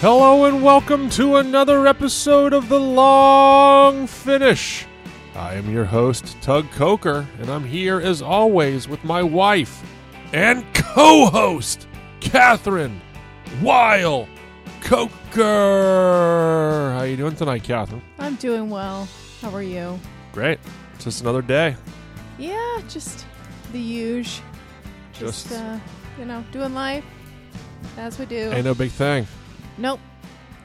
Hello and welcome to another episode of The Long Finish. I am your host, Tug Coker, and I'm here as always with my wife and co host, Kathryn Weil Coker. How are you doing tonight, Kathryn? I'm doing well. How are you? Great. It's just another day. Yeah, just the huge. Just, Just- uh, you know, doing life as we do. Ain't no big thing. Nope.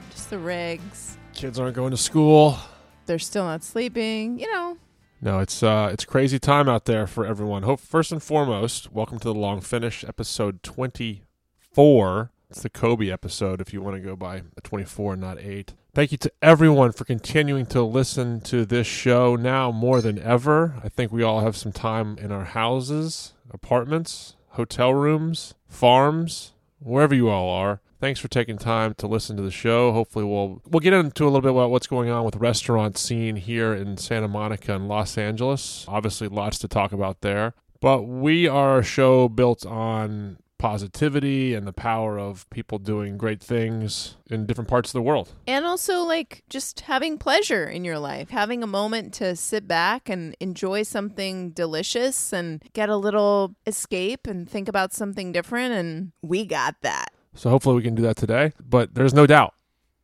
Just the rigs. Kids aren't going to school. They're still not sleeping. You know, No, it's uh it's crazy time out there for everyone. Hope first and foremost, welcome to the long finish, episode twenty four. It's the Kobe episode if you want to go by a twenty four, not eight. Thank you to everyone for continuing to listen to this show now more than ever. I think we all have some time in our houses, apartments, hotel rooms, farms, wherever you all are. Thanks for taking time to listen to the show. Hopefully we'll we'll get into a little bit about what's going on with restaurant scene here in Santa Monica and Los Angeles. Obviously lots to talk about there. But we are a show built on positivity and the power of people doing great things in different parts of the world. and also like just having pleasure in your life, having a moment to sit back and enjoy something delicious and get a little escape and think about something different. And we got that. So hopefully we can do that today. But there's no doubt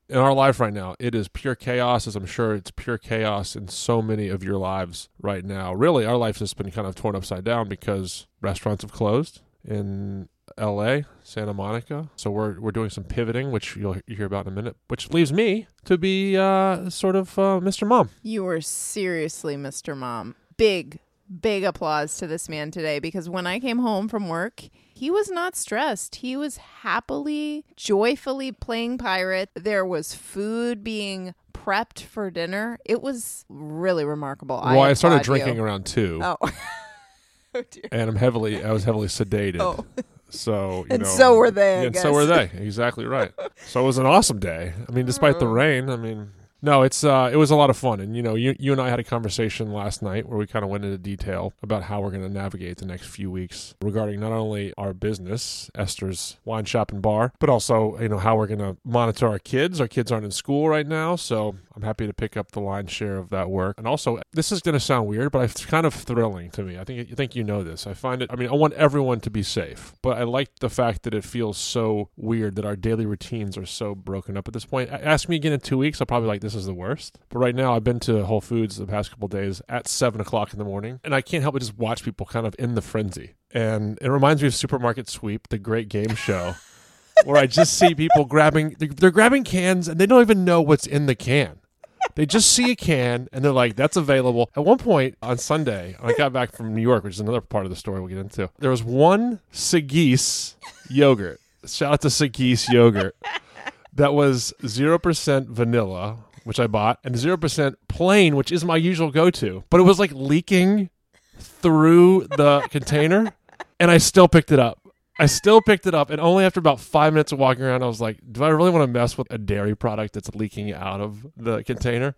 in our life right now, it is pure chaos, as I'm sure it's pure chaos in so many of your lives right now. Really, our life has been kind of torn upside down because restaurants have closed in LA, Santa Monica. So we're we're doing some pivoting, which you'll hear about in a minute, which leaves me to be uh, sort of uh, Mr. Mom. You were seriously Mr. Mom. Big, big applause to this man today because when I came home from work, he was not stressed. He was happily, joyfully playing pirate. There was food being prepped for dinner. It was really remarkable. well, I, started applaud you. drinking around two. Oh. oh dear. and I'm heavily I was heavily sedated. Oh. So you And know, so were they, I and so were they. Exactly right. so it was an awesome day. I mean, despite the Oh. rain. I mean, no, it's uh, it was a lot of fun. And you know, you you and I had a conversation last night where we kind of went into detail about how we're going to navigate the next few weeks regarding not only our business, Esters wine shop and bar, but also you know how we're going to monitor our kids. Our kids aren't in school right now, so I'm happy to pick up the lion's share of that work. And also, this is going to sound weird, but it's kind of thrilling to me. I think I think you know this. I find it. I mean, I want everyone to be safe, but I like the fact that it feels so weird that our daily routines are so broken up at this point. Ask me again in two weeks, I'll probably like this is the worst. But right now, I've been to Whole Foods the past couple days at seven o'clock in the morning, and I can't help but just watch people kind of in the frenzy. And it reminds me of Supermarket Sweep, the great game show. Where I just see people grabbing, they're, they're grabbing cans and they don't even know what's in the can. They just see a can and they're like, that's available. At one point on Sunday, I got back from New York, which is another part of the story we'll get into, there was one Siggi's yogurt. Shout out to Siggi's yogurt. That was 0% vanilla, which I bought, and 0% plain, which is my usual go to. But it was like leaking through the container, and I still picked it up. I still picked it up, and only after about five minutes of walking around, I was like, "Do I really want to mess with a dairy product that's leaking out of the container?"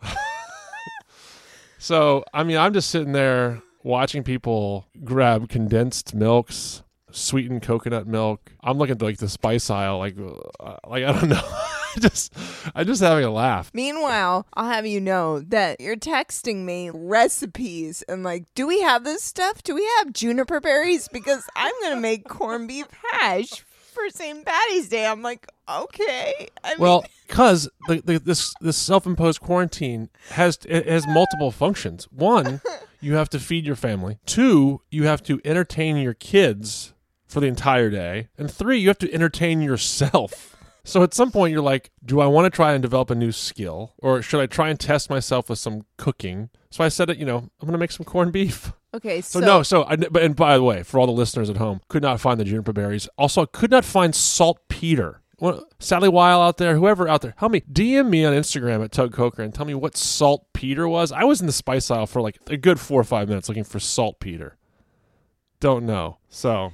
so, I mean, I'm just sitting there watching people grab condensed milks, sweetened coconut milk. I'm looking at like the spice aisle, like, uh, like I don't know. just, I'm just having a laugh. Meanwhile, I'll have you know that you're texting me recipes and like, do we have this stuff? Do we have juniper berries? Because I'm gonna make corned beef hash for St. Patty's Day. I'm like, okay. I mean, Well, because the, the, this this self-imposed quarantine has has multiple functions. One, you have to feed your family. Two, you have to entertain your kids for the entire day. And three, you have to entertain yourself. So at some point, you're like, do I want to try and develop a new skill, or should I try and test myself with some cooking? So I said, it, you know, I'm going to make some corned beef. okay, So, so, no, so I, but and by the way, for all the listeners at home, could not find the juniper berries. Also, I could not find saltpeter. Well, Sally Weil out there, whoever out there, help me. DM me on Instagram at Tug Coker and tell me what saltpeter was. I was in the spice aisle for like a good four or five minutes looking for saltpeter. Don't know. So,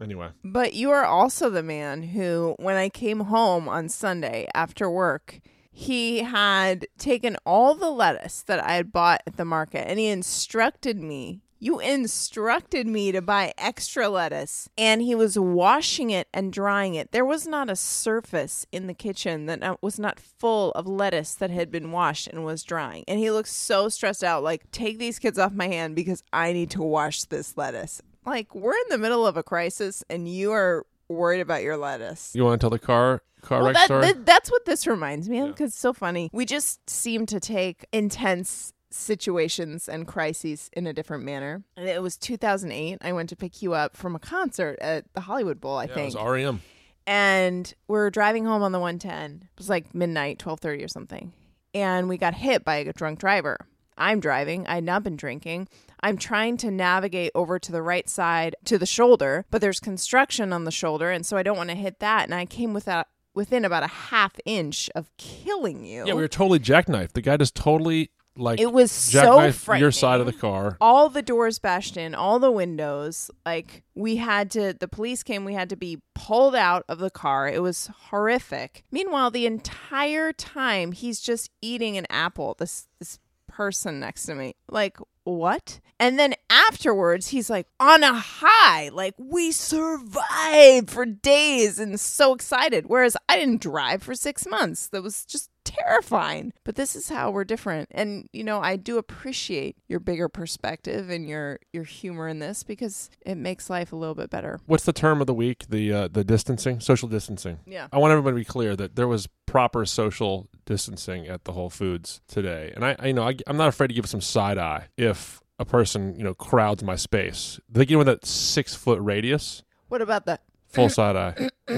anyway, But you are also the man who, when I came home on Sunday after work, he had taken all the lettuce that I had bought at the market and he instructed me You instructed me to buy extra lettuce. And he was washing it and drying it. There was not a surface in the kitchen that was not full of lettuce that had been washed and was drying. And he looked so stressed out like, take these kids off my hand because I need to wash this lettuce. Like, we're in the middle of a crisis and you are worried about your lettuce. You want to tell the car car Well, wreck that, story? that- that's what this reminds me of Yeah. because it's so funny. We just seem to take intense situations and crises in a different manner. And it was 2008. I went to pick you up from a concert at the Hollywood Bowl, I yeah, it think. was REM. and we're driving home on the 110. It was like midnight, 12:30 or something. And we got hit by a drunk driver. I'm driving. I had not been drinking. I'm trying to navigate over to the right side to the shoulder, but there's construction on the shoulder, and so I don't want to hit that. And I came without within about a half inch of killing you. Yeah, we were totally jackknifed. The guy just totally like it was so frightening. your side of the car. all the doors bashed in, all the windows. Like we had to, the police came, we had to be pulled out of the car. It was horrific. Meanwhile, the entire time he's just eating an apple. This this person next to me, like what? And then afterwards, he's like on a high, like we survived for days and so excited. Whereas I didn't drive for six months. That was just terrifying. But this is how we're different. And you know, I do appreciate your bigger perspective and your your humor in this because it makes life a little bit better. What's the term of the week? The uh, the distancing, social distancing. Yeah. I want everybody to be clear that there was proper social distancing at the Whole Foods today, and I, I you know, I, I'm not afraid to give some side eye if a person you know crowds my space. They get with that six foot radius, What about that? full side eye.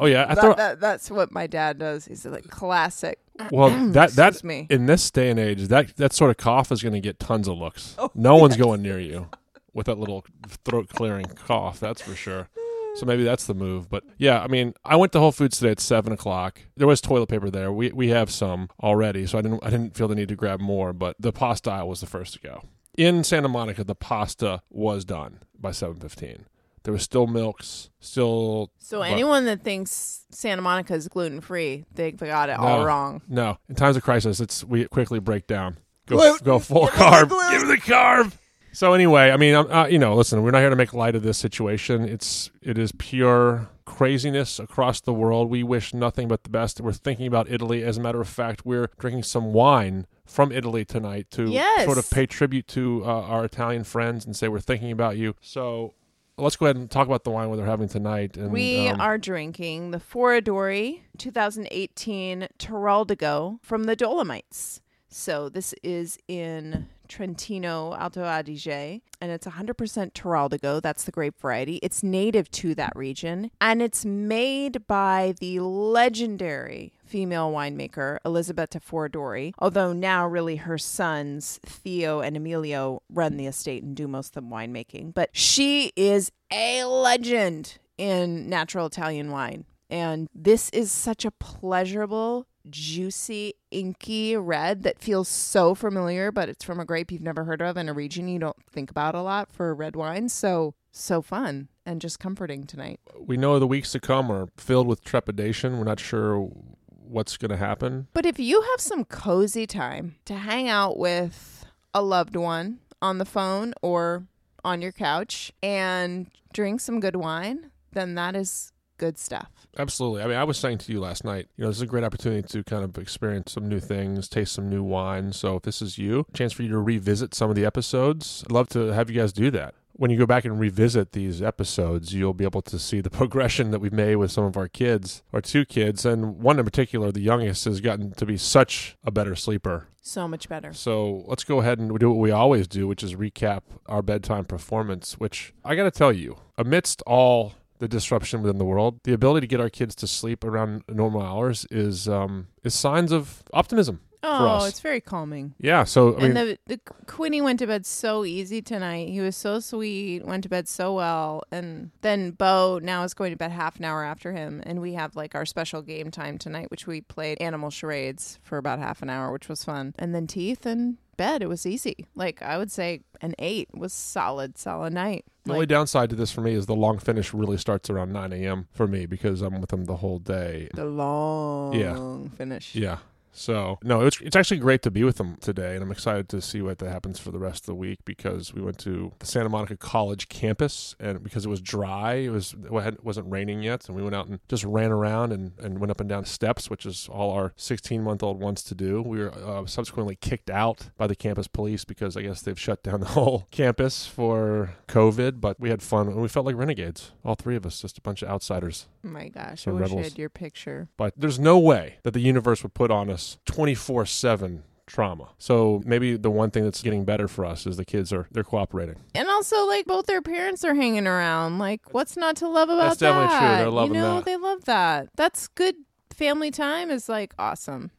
oh yeah, I That, thought. that- that's what my dad does. He's like classic. Well, that that Excuse me. in this day and age, that that sort of cough is going to get tons of looks. Oh, no one's going near you with that little throat clearing cough. That's for sure. So maybe that's the move. But yeah, I mean, I went to Whole Foods today at seven o'clock. There was toilet paper there. We we have some already, so I didn't I didn't feel the need to grab more. But the pasta aisle was the first to go. In Santa Monica, the pasta was done by seven fifteen. There was still milks, still So But- anyone that thinks Santa Monica is gluten free, they got it all wrong. No, in times of crisis, it's we quickly break down. Go Gluten. go full Give me the carb. Give me the carb. So anyway, I mean, uh, you know, listen, we're not here to make light of this situation. It's it is pure craziness across the world. We wish nothing but the best. We're thinking about Italy. As a matter of fact, we're drinking some wine from Italy tonight to Yes. sort of pay tribute to uh, our Italian friends and say we're thinking about you. So let's go ahead and talk about the wine we're having tonight. And, We um, are drinking the Foradori 2018 Teroldego from the Dolomites. So this is in Trentino Alto Adige, and it's 100% Teroldego. That's the grape variety. It's native to that region, and it's made by the legendary female winemaker Elisabetta Foradori. Although now, really, her sons Theo and Emilio run the estate and do most of the winemaking. But she is a legend in natural Italian wine. And this is such a pleasurable, juicy, inky red that feels so familiar, but it's from a grape you've never heard of in a region you don't think about a lot for red wine. So, so fun and just comforting tonight. we know the weeks to come are filled with trepidation. We're not sure what's going to happen. But if you have some cozy time to hang out with a loved one on the phone or on your couch and drink some good wine, then that is good stuff. Absolutely. I mean, I was saying to you last night, you know, this is a great opportunity to kind of experience some new things, taste some new wine. So if this is you, chance for you to revisit some of the episodes. I'd love to have you guys do that. When you go back and revisit these episodes, you'll be able to see the progression that we've made with some of our kids, our two kids, and one in particular, the youngest, has gotten to be such a better sleeper. So much better. So let's go ahead and do what we always do, which is recap our bedtime performance. Which I got to tell you, amidst all the disruption within the world, the ability to get our kids to sleep around normal hours is um, is signs of optimism. Oh, us. it's very calming. Yeah. So I mean, and the the Quinny went to bed so easy tonight. He was so sweet, went to bed so well, and then Bo now is going to bed half an hour after him, and we have like our special game time tonight, which we played animal charades for about half an hour, which was fun, and then teeth and bed. It was easy. Like I would say, an eight was solid, solid night. the only downside to this for me is the long finish really starts around 9 a.m. for me because I'm with them the whole day. the long yeah. finish. Yeah. So no, it's it's actually great to be with them today, and I'm excited to see what that happens for the rest of the week because we went to the Santa Monica College campus, and because it was dry, it was it wasn't raining yet, and we went out and just ran around and, and went up and down steps, which is all our 16 month old wants to do. We were uh, subsequently kicked out by the campus police because I guess they've shut down the whole campus for COVID, but we had fun and we felt like renegades, all three of us, just a bunch of outsiders. Oh my gosh, I wish I rebels. had your picture. But there's no way that the universe would put on us 24 7 trauma. So maybe the one thing that's getting better for us is the kids are they're cooperating. And also, like both their parents are hanging around. Like, what's not to love about That's definitely true. that? They're loving you know, that. they love that. That's good. Family time is like awesome.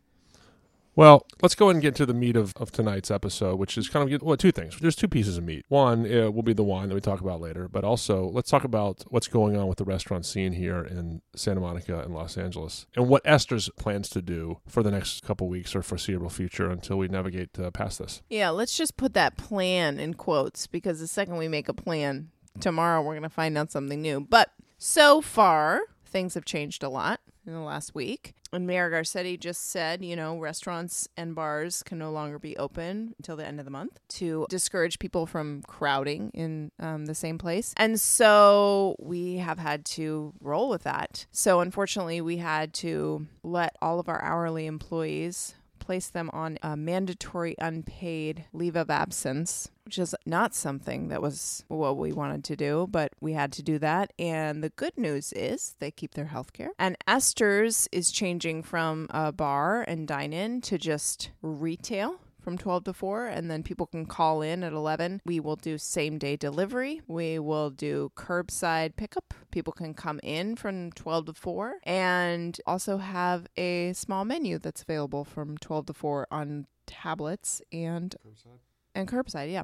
Well, let's go ahead and get to the meat of, of tonight's episode, which is kind of well, two things. There's two pieces of meat. One uh, will be the wine that we talk about later, but also let's talk about what's going on with the restaurant scene here in Santa Monica and Los Angeles, and what Esters plans to do for the next couple weeks or foreseeable future until we navigate uh, past this. Yeah, let's just put that plan in quotes because the second we make a plan, tomorrow we're going to find out something new. But so far, things have changed a lot in the last week. And Mayor Garcetti just said, you know, restaurants and bars can no longer be open until the end of the month to discourage people from crowding in um, the same place. And so we have had to roll with that. So unfortunately, we had to let all of our hourly employees place them on a mandatory unpaid leave of absence, which is not something that was what we wanted to do, but we had to do that. And the good news is they keep their health care. And Esters is changing from a bar and dine in to just retail from 12 to 4 and then people can call in at 11 we will do same day delivery. We will do curbside pickup. People can come in from 12 to 4 and also have a small menu that's available from 12 to 4 on tablets and and curbside yeah.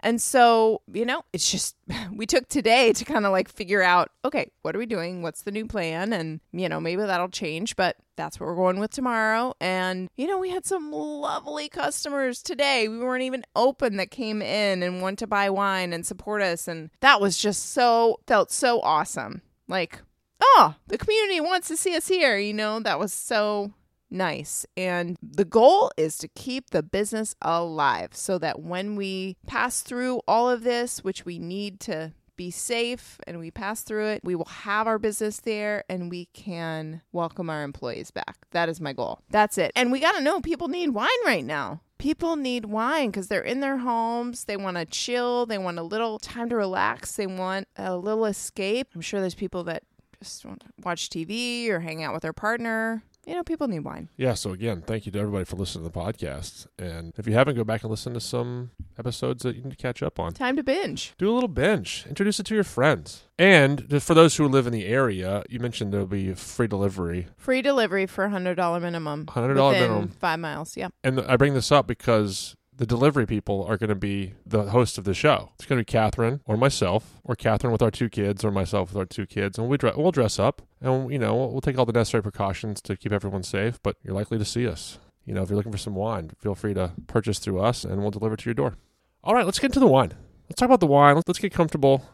And so you know it's just we took today to kind of like figure out okay what are we doing? What's the new plan? And you know maybe that'll change but that's what we're going with tomorrow. And you know we had some lovely customers today. We weren't even open that came in and want to buy wine and support us. And that was just so felt so awesome. Like oh the community wants to see us here you know? That was so nice. And the goal is to keep the business alive so that when we pass through all of this, which we need to be safe and we pass through it, we will have our business there and we can welcome our employees back. That is my goal. That's it. And we got to know people need wine right now. People need wine because they're in their homes. They want to chill. They want a little time to relax. They want a little escape. I'm sure there's people that just want to watch TV or hang out with their partner. You know, people need wine. Yeah, so again, thank you to everybody for listening to the podcast. And if you haven't, go back and listen to some episodes that you need to catch up on. Time to binge. Do a little binge. Introduce it to your friends. And for those who live in the area, you mentioned there'll be free delivery. Free delivery for a hundred dollar minimum. $100 minimum. Five miles. Yeah. And I bring this up because the delivery people are going to be the host of the show. It's going to be Kathryn or myself, or Kathryn with our two kids, or myself with our two kids, and we dre- we'll dress up and you know we'll, take all the necessary precautions to keep everyone safe. But you're likely to see us. You know, if you're looking for some wine, feel free to purchase through us, and we'll deliver to your door. All right, let's get into the wine. Let's talk about the wine. Let's get comfortable.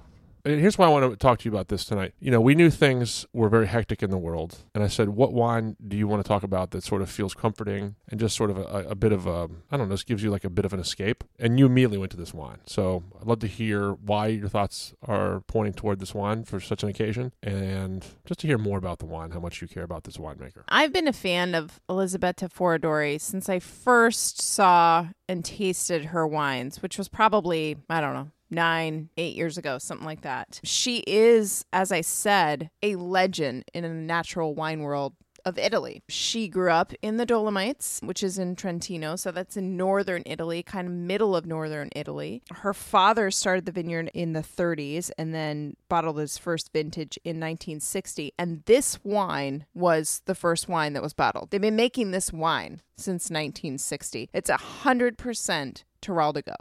And here's why I want to talk to you about this tonight. You know, we knew things were very hectic in the world, and I said, "What wine do you want to talk about that sort of feels comforting and just sort of a, a bit of a, I don't know, just gives you like a bit of an escape?" And you immediately went to this wine. So I'd love to hear why your thoughts are pointing toward this wine for such an occasion, and just to hear more about the wine, how much you care about this winemaker. I've been a fan of Elisabetta Foradori since I first saw and tasted her wines, which was probably, I don't know, nine, eight years ago, something like that. She is, as I said, a legend in a natural wine world of Italy. She grew up in the Dolomites, which is in Trentino, so that's in northern Italy, kind of middle of northern Italy. Her father started the vineyard in the 30s and then bottled his first vintage in 1960, and this wine was the first wine that was bottled. They've been making this wine since 1960. It's 100% Teroldego,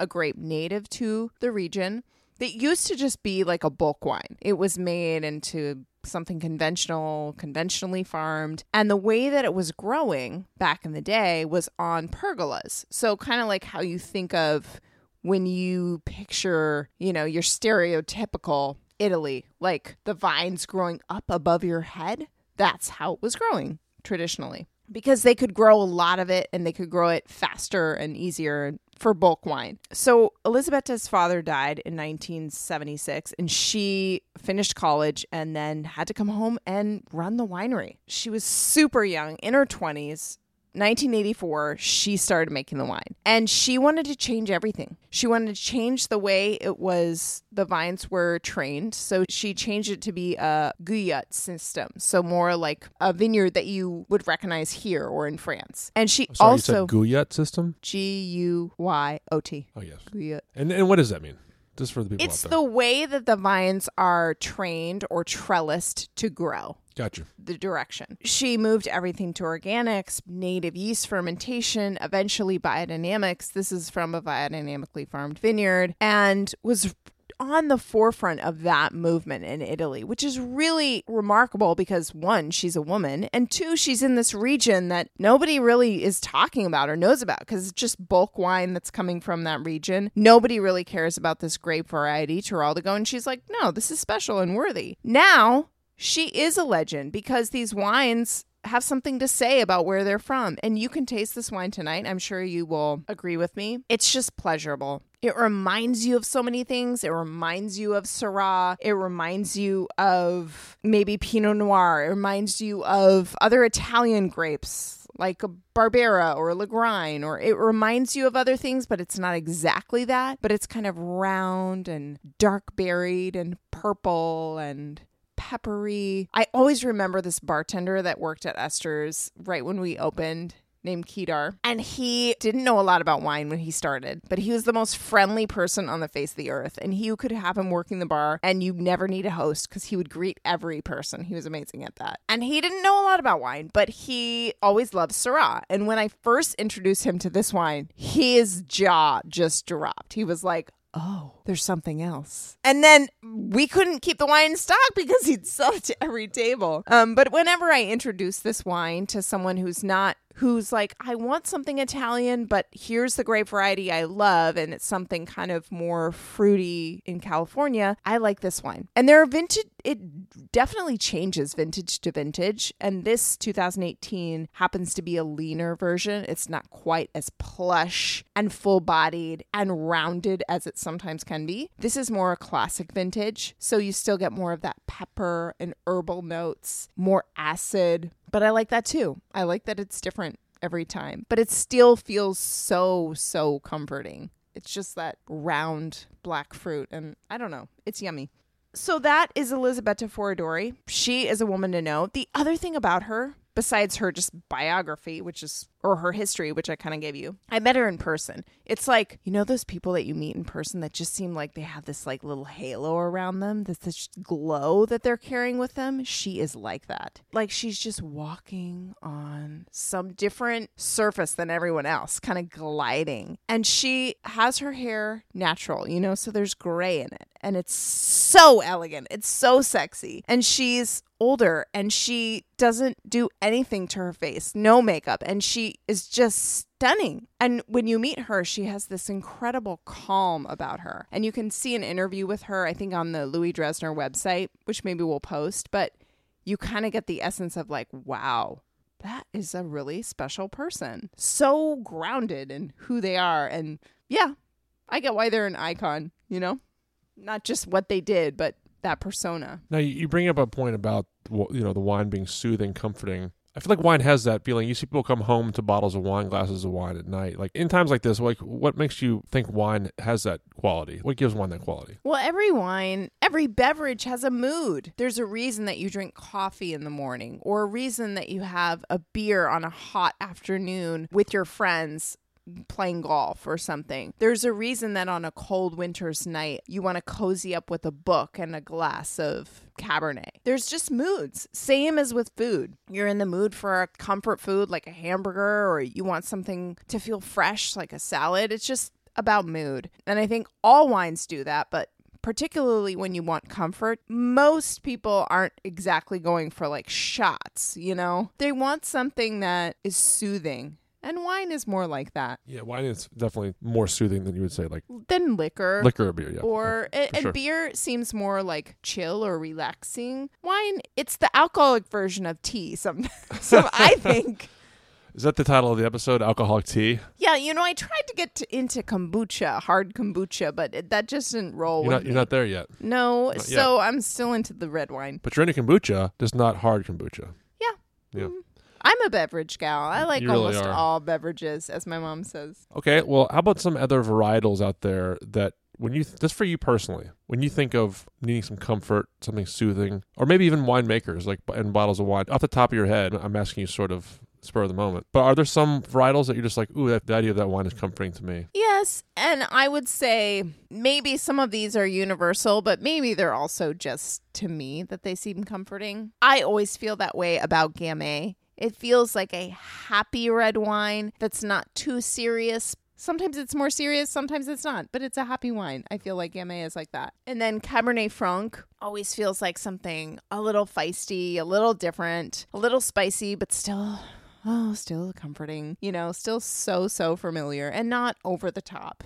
a grape native to the region. That used to just be like a bulk wine. It was made into something conventional, conventionally farmed. And the way that it was growing back in the day was on pergolas. So, kind of like how you think of when you picture, you know, your stereotypical Italy, like the vines growing up above your head. That's how it was growing traditionally. Because they could grow a lot of it and they could grow it faster and easier for bulk wine. So Elisabetta's father died in 1976 and she finished college and then had to come home and run the winery. She was super young, in her 20s. 1984, she started making the wine and she wanted to change everything. She wanted to change the way it was, the vines were trained. So she changed it to be a Guyot system. So more like a vineyard that you would recognize here or in France. And she Sorry, also, Guyot system? G U Y O T. Oh, yes. Guyot. And, and what does that mean? Just for the people It's out there. the way that the vines are trained or trellised to grow. Gotcha. the direction. She moved everything to organics, native yeast fermentation, eventually biodynamics. This is from a biodynamically farmed vineyard and was on the forefront of that movement in Italy, which is really remarkable because one, she's a woman, and two, she's in this region that nobody really is talking about or knows about because it's just bulk wine that's coming from that region. Nobody really cares about this grape variety, Teroldego, and she's like, no, this is special and worthy. Now, she is a legend because these wines have something to say about where they're from. And you can taste this wine tonight. I'm sure you will agree with me. It's just pleasurable. It reminds you of so many things. It reminds you of Syrah. It reminds you of maybe Pinot Noir. It reminds you of other Italian grapes like a Barbera or a Lagrein, or it reminds you of other things, but it's not exactly that. But it's kind of round and dark berried and purple and peppery. I always remember this bartender that worked at Esters right when we opened named Kedar. And he didn't know a lot about wine when he started, but he was the most friendly person on the face of the earth. And he could have him working the bar and you never need a host because he would greet every person. He was amazing at that. And he didn't know a lot about wine, but he always loved Syrah. And when I first introduced him to this wine, his jaw just dropped. He was like, oh, there's something else. And then we couldn't keep the wine in stock because he'd sell it to every table. Um, but whenever I introduce this wine to someone who's not who's like, I want something Italian, but here's the grape variety I love, and it's something kind of more fruity in California. I like this wine. And there are vintage, it definitely changes vintage to vintage. And this 2018 happens to be a leaner version. It's not quite as plush and full bodied and rounded as it sometimes can be. This is more a classic vintage. So you still get more of that pepper and herbal notes, more acid, but I like that too. I like that it's different every time, but it still feels so, so comforting. It's just that round black fruit, and I don't know, it's yummy. So that is Elisabetta Foradori. She is a woman to know. The other thing about her, besides her just biography, which is or her history, which I kind of gave you, I met her in person. It's like you know those people that you meet in person that just seem like they have this like little halo around them, this this glow that they're carrying with them. She is like that. Like she's just walking on some different surface than everyone else, kind of gliding. And she has her hair natural, you know, so there's gray in it, and it's so elegant. It's so sexy, and she's older and she doesn't do anything to her face, no makeup, and she is just stunning. And when you meet her, she has this incredible calm about her. And you can see an interview with her, I think, on the Louis Dressner website, which maybe we'll post, but you kind of get the essence of like, wow, that is a really special person. So grounded in who they are. And yeah, I get why they're an icon, you know? Not just what they did, but that persona. Now you bring up a point about you know the wine being soothing, comforting. I feel like wine has that feeling. You see people come home to bottles of wine, glasses of wine at night. Like in times like this, like what makes you think wine has that quality? What gives wine that quality? Well, every wine, every beverage has a mood. There's a reason that you drink coffee in the morning, or a reason that you have a beer on a hot afternoon with your friends playing golf or something. There's a reason that on a cold winter's night you want to cozy up with a book and a glass of Cabernet. There's just moods. Same as with food. You're in the mood for a comfort food like a hamburger or you want something to feel fresh like a salad. It's just about mood. And I think all wines do that, but particularly when you want comfort, most people aren't exactly going for like shots, you know? They want something that is soothing. And wine is more like that Yeah, wine is definitely more soothing than you would say like than liquor. liquor or beer. Yeah, Or Yeah, and, sure. beer seems more like chill or relaxing. Wine, it's the alcoholic version of tea. Some, so I think Is that the title of the episode? Alcoholic tea. Yeah, you know, I tried to get to, into kombucha, hard kombucha, but it, that just didn't roll You're with not. me. You're not there yet. no, yet. so I'm still into the red wine. But you're into kombucha, just not hard kombucha. Yeah. Yeah. Mm. I'm a beverage gal. I like really almost are. all beverages, as my mom says. Okay. Well, how about some other varietals out there that when you just for you personally, when you think of needing some comfort, something soothing, or maybe even winemakers like and bottles of wine off the top of your head, I'm asking you sort of spur of the moment. But are there some varietals that you're just like, ooh, that, the idea of that wine is comforting to me? Yes, and I would say maybe some of these are universal, but maybe they're also just to me that they seem comforting. I always feel that way about Gamay. It feels like a happy red wine that's not too serious. Sometimes it's more serious, sometimes it's not, but it's a happy wine. I feel like Gamay is like that. And then Cabernet Franc always feels like something a little feisty, a little different, a little spicy, but still oh, still comforting, you know, still so, so familiar and not over the top.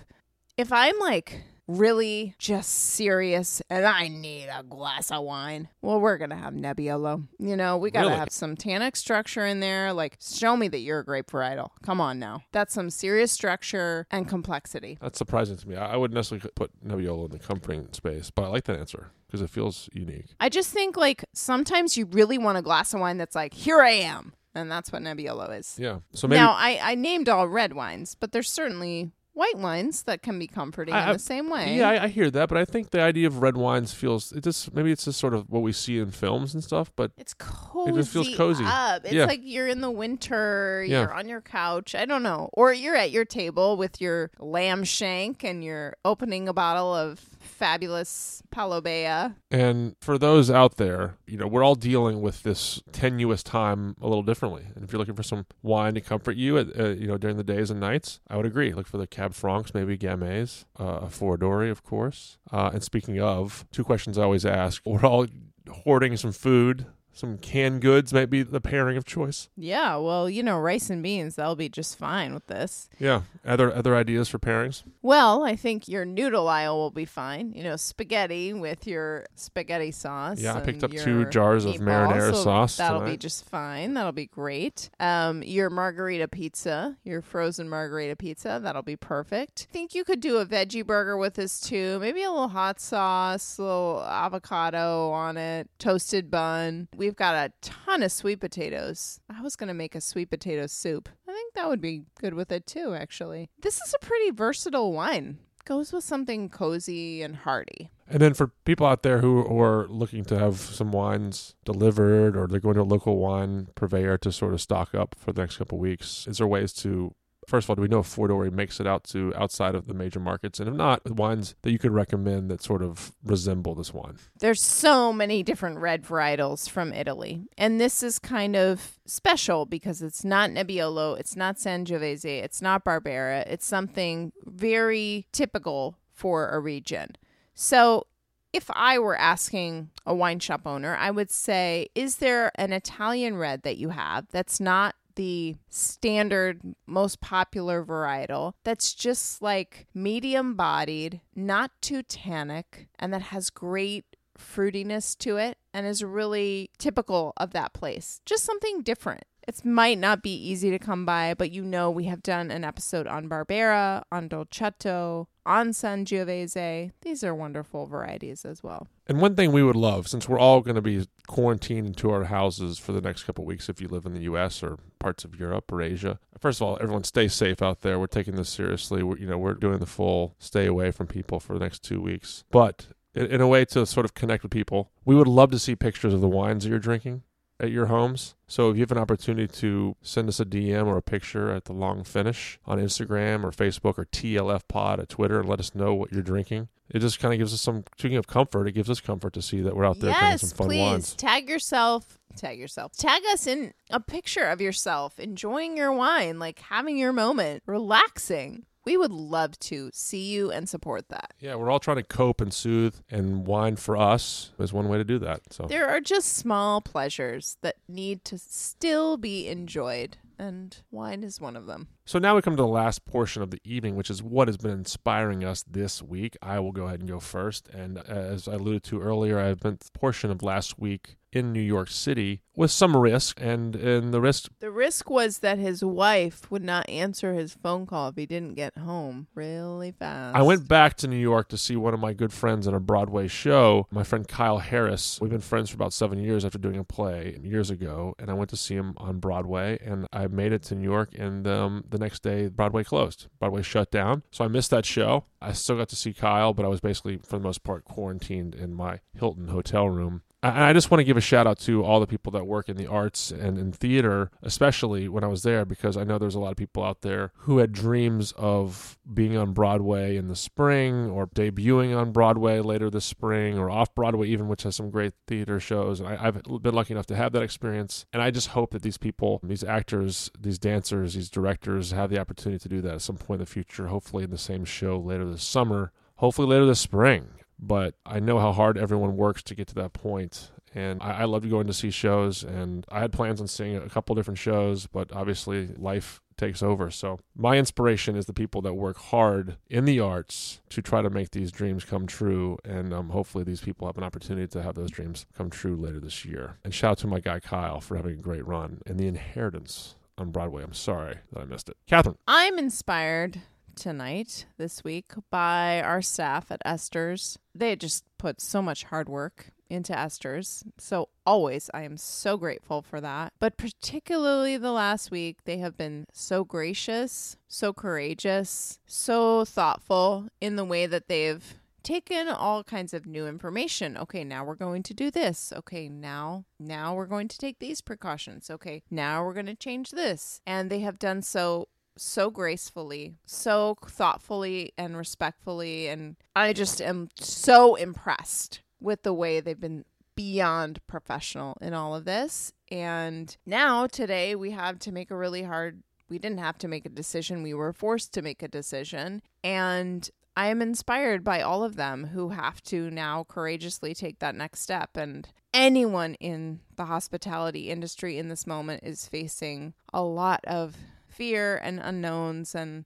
If I'm like really just serious and I need a glass of wine, well, we're going to have Nebbiolo. You know, we got to Really? have some tannic structure in there. Like, show me that you're a grape varietal. Come on now. That's some serious structure and complexity. That's surprising to me. I, I wouldn't necessarily put Nebbiolo in the comforting space, but I like that answer because it feels unique. I just think like sometimes you really want a glass of wine that's like, here I am. And that's what Nebbiolo is. Yeah. So maybe now, I, I named all red wines, but there's certainly white wines that can be comforting I- in the same way. Yeah, I, I hear that, but I think the idea of red wines feels it just maybe it's just sort of what we see in films and stuff. But it's cozy. It just feels cozy. Up. It's Yeah. like you're in the winter, Yeah. you're on your couch. I don't know. Or you're at your table with your lamb shank and you're opening a bottle of fabulous Palo Bea. and for those out there, you know, we're all dealing with this tenuous time a little differently. And if you're looking for some wine to comfort you, at, uh, you know, during the days and nights, I would agree. Look for the Cab Francs, maybe Gamay, uh, a Foradori, of course. Uh, and speaking of, two questions I always ask: We're all hoarding some food. Some canned goods might be the pairing of choice. Yeah, well, you know, rice and beans, that'll be just fine with this. Yeah. Other other ideas for pairings? Well, I think your noodle aisle will be fine. You know, spaghetti with your spaghetti sauce. Yeah, I picked up two jars of marinara so sauce That'll be just fine. That'll be great. Um, your margarita pizza, your frozen margarita pizza, that'll be perfect. I think you could do a veggie burger with this too. Maybe a little hot sauce, a little avocado on it, toasted bun. We've got a ton of sweet potatoes. I was gonna make a sweet potato soup. I think that would be good with it too. Actually, this is a pretty versatile wine. Goes with something cozy and hearty. And then for people out there who, who are looking to have some wines delivered or they're going to a local wine purveyor to sort of stock up for the next couple weeks, is there ways to first of all, do we know if Foradori makes it out to outside of the major markets? And if not, wines that you could recommend that sort of resemble this wine. There's so many different red varietals from Italy. And this is kind of special because it's not Nebbiolo, it's not Sangiovese, it's not Barbera. It's something very typical for a region. So if I were asking a wine shop owner, I would say, is there an Italian red that you have that's not the standard most popular varietal that's just like medium bodied, not too tannic, and that has great fruitiness to it and is really typical of that place. Just something different. It might not be easy to come by, but you know we have done an episode on Barbera, on Dolcetto, on Sangiovese. These are wonderful varieties as well. And one thing we would love, since we're all going to be quarantined into our houses for the next couple weeks, if you live in the U.S. or parts of Europe or Asia, first of all, everyone stay safe out there. We're taking this seriously. We're, you know, we're doing the full stay away from people for the next two weeks. But in, in a way to sort of connect with people, we would love to see pictures of the wines that you're drinking at your homes. So if you have an opportunity to send us a DM or a picture at the long finish on Instagram or Facebook or TLF Pod at Twitter and let us know what you're drinking. It just kind of gives us some speaking of comfort, it gives us comfort to see that we're out there yes, some fun please wines. tag yourself. Tag yourself. Tag us in a picture of yourself enjoying your wine, like having your moment, relaxing. We would love to see you and support that. Yeah, we're all trying to cope and soothe, and wine for us is one way to do that. So There are just small pleasures that need to still be enjoyed, and wine is one of them. So now we come to the last portion of the evening, which is what has been inspiring us this week. I will go ahead and go first. And as I alluded to earlier, I spent a portion of last week in New York City with some risk, and and the risk The risk was that his wife would not answer his phone call if he didn't get home really fast. I went back to New York to see one of my good friends in a Broadway show, my friend Kyle Harris. We've been friends for about seven years after doing a play years ago, and I went to see him on Broadway, and I made it to New York, and um, the next day, Broadway closed. Broadway shut down, so I missed that show. I still got to see Kyle, but I was basically, for the most part, quarantined in my Hilton hotel room. And I just want to give a shout out to all the people that work in the arts and in theater, especially when I was there, because I know there's a lot of people out there who had dreams of being on Broadway in the spring or debuting on Broadway later this spring or off Broadway, even, which has some great theater shows. And I, have been lucky enough to have that experience. And I just hope that these people, these actors, these dancers, these directors have the opportunity to do that at some point in the future, hopefully in the same show later this summer, hopefully later this spring but I know how hard everyone works to get to that point. And I, I love going to see shows, and I had plans on seeing a couple different shows, but obviously life takes over. So my inspiration is the people that work hard in the arts to try to make these dreams come true, and um, hopefully these people have an opportunity to have those dreams come true later this year. And shout out to my guy Kyle for having a great run and the inheritance on Broadway. I'm sorry that I missed it. Kathryn. I'm inspired tonight, this week, by our staff at Esters. They just put so much hard work into Esters. So always, I am so grateful for that. But particularly the last week, they have been so gracious, so courageous, so thoughtful in the way that they've taken all kinds of new information. Okay, now we're going to do this. Okay, now now we're going to take these precautions. Okay, now we're going to change this. And they have done so so gracefully, so thoughtfully and respectfully. And I just am so impressed with the way they've been beyond professional in all of this. And now, today, we have to make a really hard, we didn't have to make a decision. We were forced to make a decision. And I am inspired by all of them who have to now courageously take that next step. And anyone in the hospitality industry in this moment is facing a lot of fear and unknowns and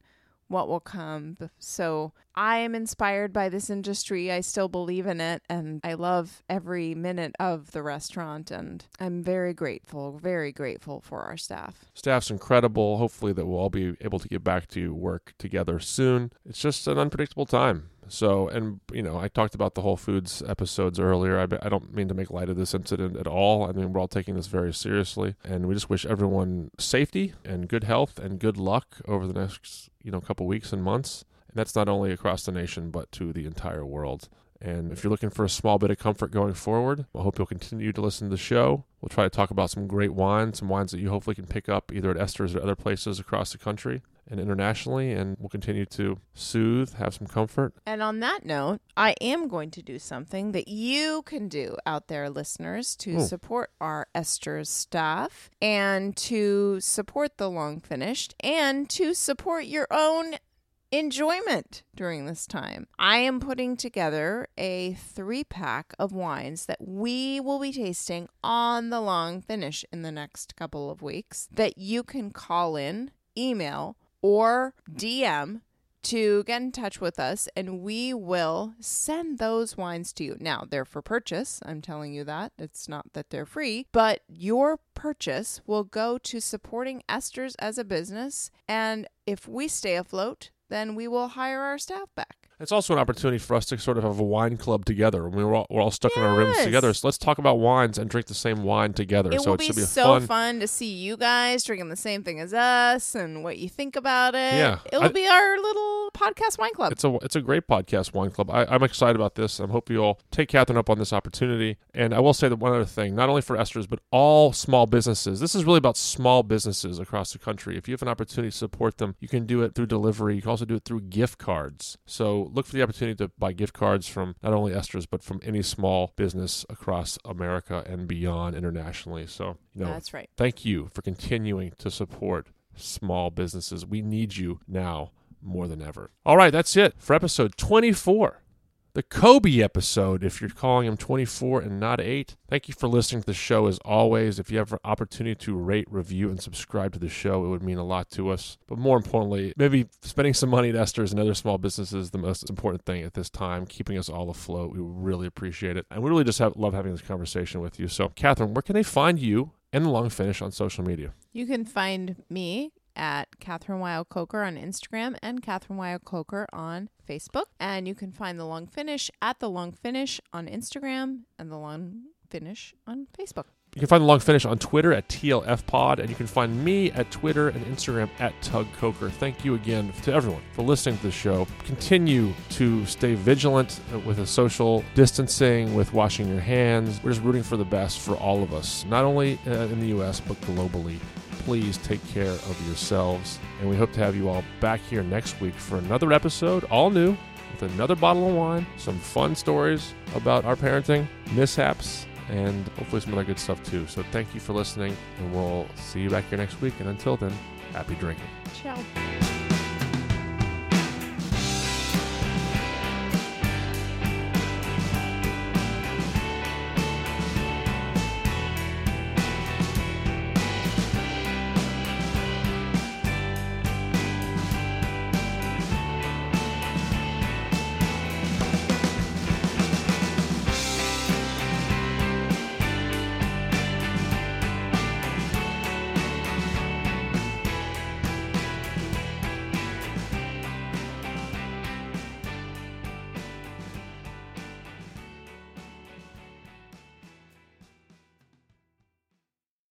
what will come. So I am inspired by this industry. I still believe in it and I love every minute of the restaurant and I'm very grateful, very grateful for our staff. Staff's incredible. Hopefully that we'll all be able to get back to work together soon. It's just an unpredictable time. So, and you know, I talked about the Whole Foods episodes earlier. I, I don't mean to make light of this incident at all. I mean, we're all taking this very seriously, and we just wish everyone safety and good health and good luck over the next, you know, couple weeks and months. And that's not only across the nation, but to the entire world. And if you're looking for a small bit of comfort going forward, I hope you'll continue to listen to the show. We'll try to talk about some great wines, some wines that you hopefully can pick up either at Esters or other places across the country and internationally, and we'll continue to soothe, have some comfort. And on that note, I am going to do something that you can do out there, listeners, to Ooh. support our Esters staff and to support the long finished and to support your own enjoyment during this time. I am putting together a three pack of wines that we will be tasting on the long finish in the next couple of weeks that you can call in, email, or DM to get in touch with us and we will send those wines to you. Now, they're for purchase. I'm telling you that. It's not that they're free, but your purchase will go to supporting Esters as a business. And if we stay afloat, then we will hire our staff back. It's also an opportunity for us to sort of have a wine club together. We are all, we're all stuck yes. in our rooms together. So let's talk about wines and drink the same wine together. It so will be, be so fun... fun... to see you guys drinking the same thing as us and what you think about it. Yeah, it will I, be our little podcast wine club. It's a it's a great podcast wine club. I, am excited about this. I hope you all take Kathryn up on this opportunity. And I will say that one other thing, not only for Esters but all small businesses. This is really about small businesses across the country. If you have an opportunity to support them, you can do it through delivery. You can also do it through gift cards. So look for the opportunity to buy gift cards from not only Esters but from any small business across America and beyond internationally. So, you know, that's right. Thank you for continuing to support small businesses. We need you now more than ever. All right, that's it for episode 24 the Kobe episode if you're calling him 24 and not 8. Thank you for listening to the show as always. If you have an opportunity to rate, review, and subscribe to the show, it would mean a lot to us. But more importantly, maybe spending some money at Esters and other small businesses is the most important thing at this time, keeping us all afloat. We really appreciate it. And we really just have, love having this conversation with you. So, Kathryn, where can they find you and the long finish on social media? You can find me at Kathryn Weil Coker on Instagram and Kathryn Weil Coker on Facebook. And you can find The Long Finish at The Long Finish on Instagram and The Long Finish on Facebook. You can find the long finish on Twitter at TLF Pod, and you can find me at Twitter and Instagram at Tug Coker. Thank you again to everyone for listening to the show. Continue to stay vigilant with the social distancing, with washing your hands. We're just rooting for the best for all of us, not only uh, in the U.S., but globally. Please take care of yourselves, and we hope to have you all back here next week for another episode, all new, with another bottle of wine, some fun stories about our parenting mishaps and hopefully some other good stuff too. So thank you for listening, and we'll see you back here next week. And until then, happy drinking. Ciao.